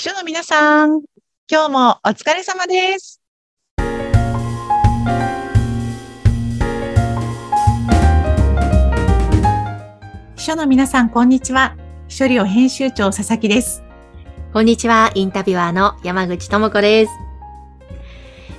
秘書の皆さん、今日もお疲れ様です。秘書の皆さん、こんにちは。秘書寮編集長佐々木です。こんにちは、インタビュアーの山口智子です。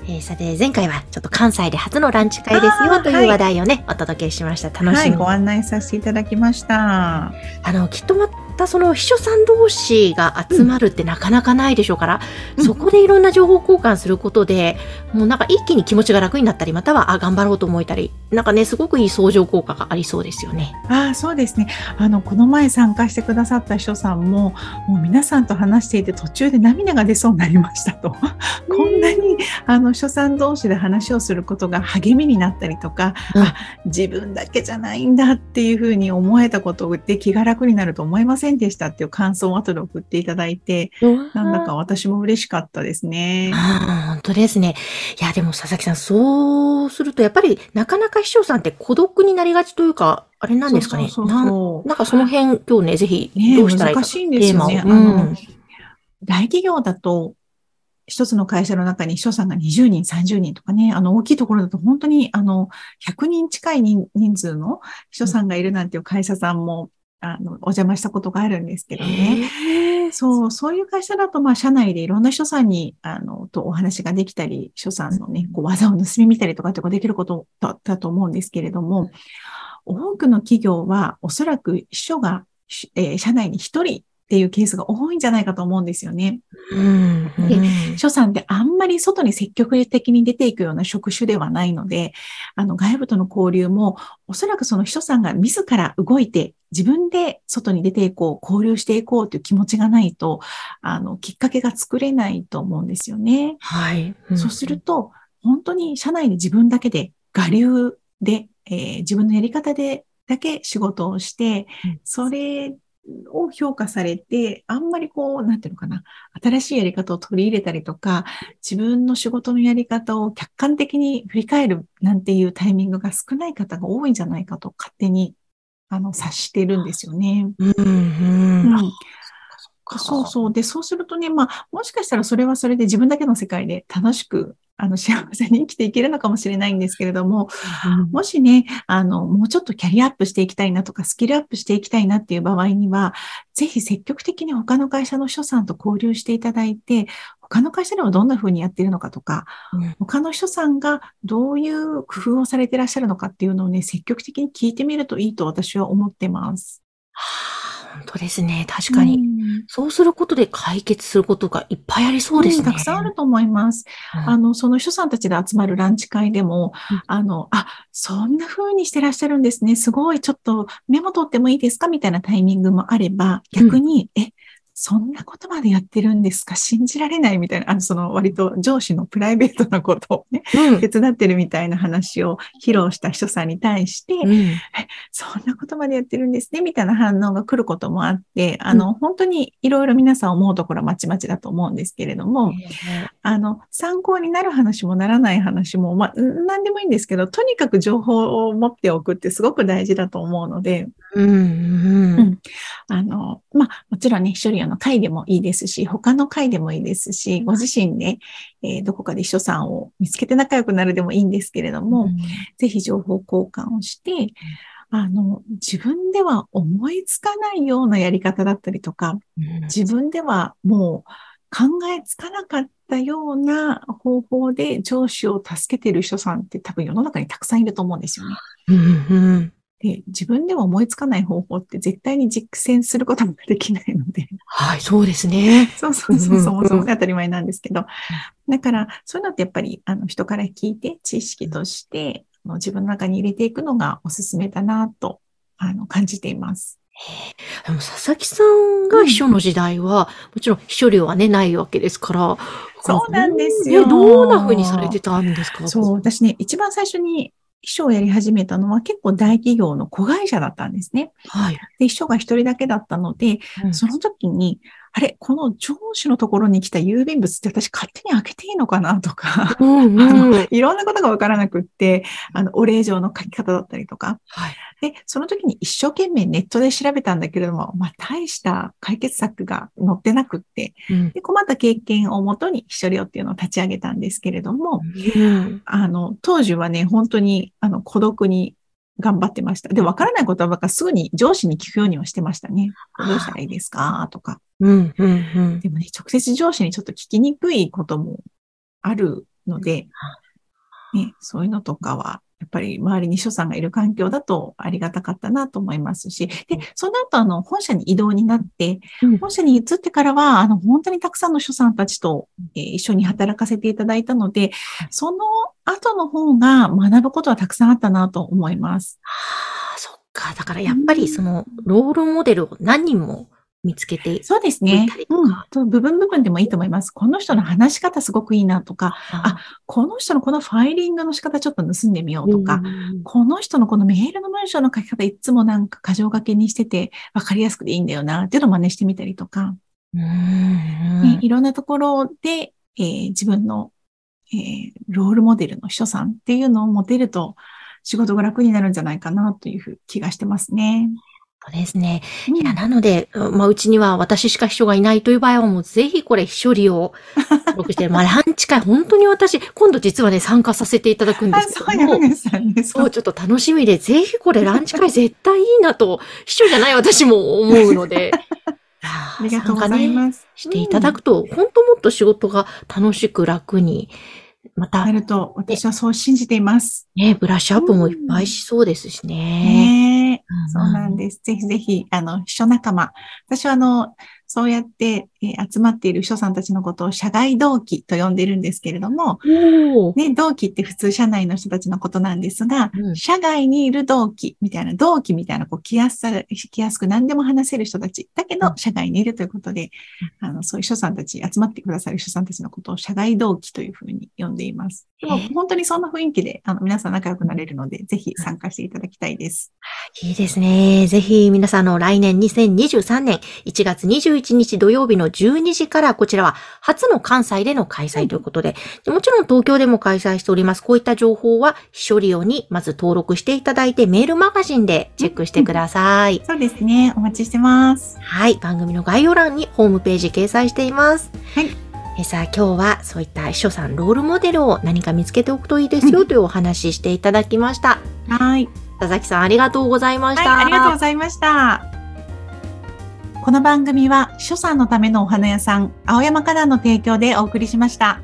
えーさて、前回はちょっと関西で初のランチ会ですよという話題をね、お届けしました。楽はい、しみ。ご案内させていただきました。あの、きっとまたその秘書さん同士が集まるってなかなかないでしょうから、うんそこでいろんな情報交換することで、もうなんか一気に気持ちが楽になったり、または、あ、頑張ろうと思えたり、なんかね、すごくいい相乗効果がありそうですよね。ああ、そうですね。あの、この前参加してくださった秘書さんも、もう皆さんと話していて途中で涙が出そうになりましたと。こんなに、あの、秘書さん同士で話をすることが励みになったりとか、うんあ、自分だけじゃないんだっていうふうに思えたことで気が楽になると思いませんでしたっていう感想を後で送っていただいて、なんだか私も嬉しかったですね。本当ですね。いや、でも佐々木さん、そうすると、やっぱり、なかなか秘書さんって孤独になりがちというか、あれなんですかね。そうそうなんかその辺、今日ね、ぜひ、ねどうしたらいいか。難しいんですよね。うん大企業だと、一つの会社の中に秘書さんが20人、30人とかね、あの、大きいところだと本当に、あの、100人近い人人数の秘書さんがいるなんていう会社さんも、あの、お邪魔したことがあるんですけどね。そう、そういう会社だと、まあ、社内でいろんな秘書さんに、あの、とお話ができたり、秘書さんのね、こう、技を盗み見たりとかってこうできることだだと思うんですけれども、多くの企業は、おそらく秘書が、しえー社内に一人っていうケースが多いんじゃないかと思うんですよね。うん。でうん秘書さんってあんまり外に積極的に出ていくような職種ではないので、あの外部との交流も、おそらくその秘書さんが自ら動いて、自分で外に出ていこう、交流していこうという気持ちがないと、あの、きっかけが作れないと思うんですよね。はい。そうすると、本当に社内で自分だけで、我流で、えー自分のやり方でだけ仕事をしてうん、それを評価されて、あんまりこう、なんていうのかな、新しいやり方を取り入れたりとか、自分の仕事のやり方を客観的に振り返るなんていうタイミングが少ない方が多いんじゃないかと勝手に、あの、察してるんですよね。うん。うん。うんそうそう。で、そうするとね、まあ、もしかしたらそれはそれで自分だけの世界で楽しく、あの、幸せに生きていけるのかもしれないんですけれども、うん。もしね、あの、もうちょっとキャリアアップしていきたいなとか、スキルアップしていきたいなっていう場合には、ぜひ積極的に他の会社の秘書さんと交流していただいて、他の会社ではどんな風にやっているのかとか、うん他の秘書さんがどういう工夫をされていらっしゃるのかっていうのをね、積極的に聞いてみるといいと私は思ってます。はあ本当ですね。確かに。うんそうすることで解決することがいっぱいありそうですね。んたくさんあると思います。うんあの、その秘書さんたちで集まるランチ会でも、うんあの、あ、そんな風にしてらっしゃるんですね。すごい、ちょっとメモ取ってもいいですか？みたいなタイミングもあれば、逆に、え、そんなことまでやってるんですか？信じられないみたいな、あの、その割と上司のプライベートなことをね、うん。手伝ってるみたいな話を披露した秘書さんに対して、うん。そんなことまでやってるんですね、みたいな反応が来ることもあって、あの、本当にいろいろ皆さん思うところはまちまちだと思うんですけれども、あの、参考になる話もならない話も、まあ、ん何でもいいんですけど、とにかく情報を持っておくってすごく大事だと思うので、うん。うん。うんあの、まあ、もちろんね、秘書寮の会でもいいですし、他の会でもいいですし、ご自身で、えーどこかで秘書さんを見つけて仲良くなるでもいいんですけれども、ぜひ情報交換をして、あの、自分では思いつかないようなやり方だったりとか、うん自分ではもう考えつかなかったような方法で上司を助けてる人さんって多分世の中にたくさんいると思うんですよね。うん。うん。で、自分では思いつかない方法って絶対に実践することもできないので。はい、そうですね。そうそうそう、うんそもそもね当たり前なんですけど。だから、そういうのってやっぱり、あの、人から聞いて、知識として、自分の中に入れていくのがおすすめだなと、あの、感じています。でも佐々木さんが秘書の時代は、もちろん秘書料はね、ないわけですから。そうなんですよねどんな風にされてたんですか？そう、私ね、一番最初に秘書をやり始めたのは結構大企業の子会社だったんですね。はい。で、秘書が一人だけだったので、うんその時に、あれ、この上司のところに来た郵便物って私勝手に開けていいのかなとか、うんあうん。のいろんなことがわからなくって、あの、お礼状の書き方だったりとか、はい。で、その時に一生懸命ネットで調べたんだけれども、まあ、大した解決策が載ってなくって、うん。で、困った経験をもとに、秘書料っていうのを立ち上げたんですけれども、うん。あの、当時はね、本当に、あの、孤独に頑張ってました。で、わからないことはかすぐに上司に聞くようにはしてましたね。どうしたらいいですか？とか。うんうんうんでもね、直接上司にちょっと聞きにくいこともあるので、ね、そういうのとかは、やっぱり周りに秘書さんがいる環境だとありがたかったなと思いますし、で、その後、あの、本社に移動になって、うん。本社に移ってからは、あの、本当にたくさんの秘書さんたちと、えー一緒に働かせていただいたので、その後の方が学ぶことはたくさんあったなと思います。ああ、そっか。だからやっぱりその、ロールモデルを何人も見つけて、そうですね。うん。部分部分でもいいと思います。この人の話し方すごくいいなとか、あこの人のこのファイリングの仕方ちょっと盗んでみようとか、うんこの人のこのメールの文章の書き方いつもなんか箇条書きにしてて分かりやすくていいんだよなっていうのを真似してみたりとか、うん。ねいろんなところで、えー自分の、えーロールモデルの秘書さんっていうのを持てると仕事が楽になるんじゃないかなというふう気がしてますね。そうですね。うんいや、なので、まあ、うちには私しか秘書がいないという場合は、もうぜひこれ、秘書利を登録して、まあ、ランチ会、本当に私、今度実はね、参加させていただくんであ、すけそうどもなん、ですね。そう、ちょっと楽しみで、ぜひこれ、ランチ会絶対いいなと、秘書じゃない私も思うので、あありがとうございます。していただくと、本当もっと仕事が楽しく楽に、またな、ると、私はそう信じています。ね、ブラッシュアップもいっぱいしそうですしね。ねえ。そうなん。です。ぜひぜひ、あの、秘書仲間。私は、あの、そうやって、えー集まっている秘書さんたちのことを社外同期と呼んでるんですけれども、ね、同期って普通社内の人たちのことなんですが、うん社外にいる同期みたいな、同期みたいな、こう、来やすさ、来やすく何でも話せる人たち。だけどう、ん社外にいるということで、あの、そういう秘書さんたち、集まってくださる秘書さんたちのことを社外同期というふうに呼んでいます。でも本当にそんな雰囲気で、あの、皆さん仲良くなれるので、ぜひ参加していただきたいです。いいですね。ぜひ皆さんの来年2023年1月21日土曜日の12時からこちらは初の関西での開催ということで、でもちろん東京でも開催しております。こういった情報は秘書利用にまず登録していただいてメールマガジンでチェックしてください。そうですね。お待ちしてます。はい。番組の概要欄にホームページ掲載しています。はい。えさあ今日はそういった秘書さんロールモデルを何か見つけておくといいですよというお話ししていただきました。はい。佐々木さんありがとうございました。はい、ありがとうございました。この番組は、秘書さんのためのお花屋さん、青山花壇の提供でお送りしました。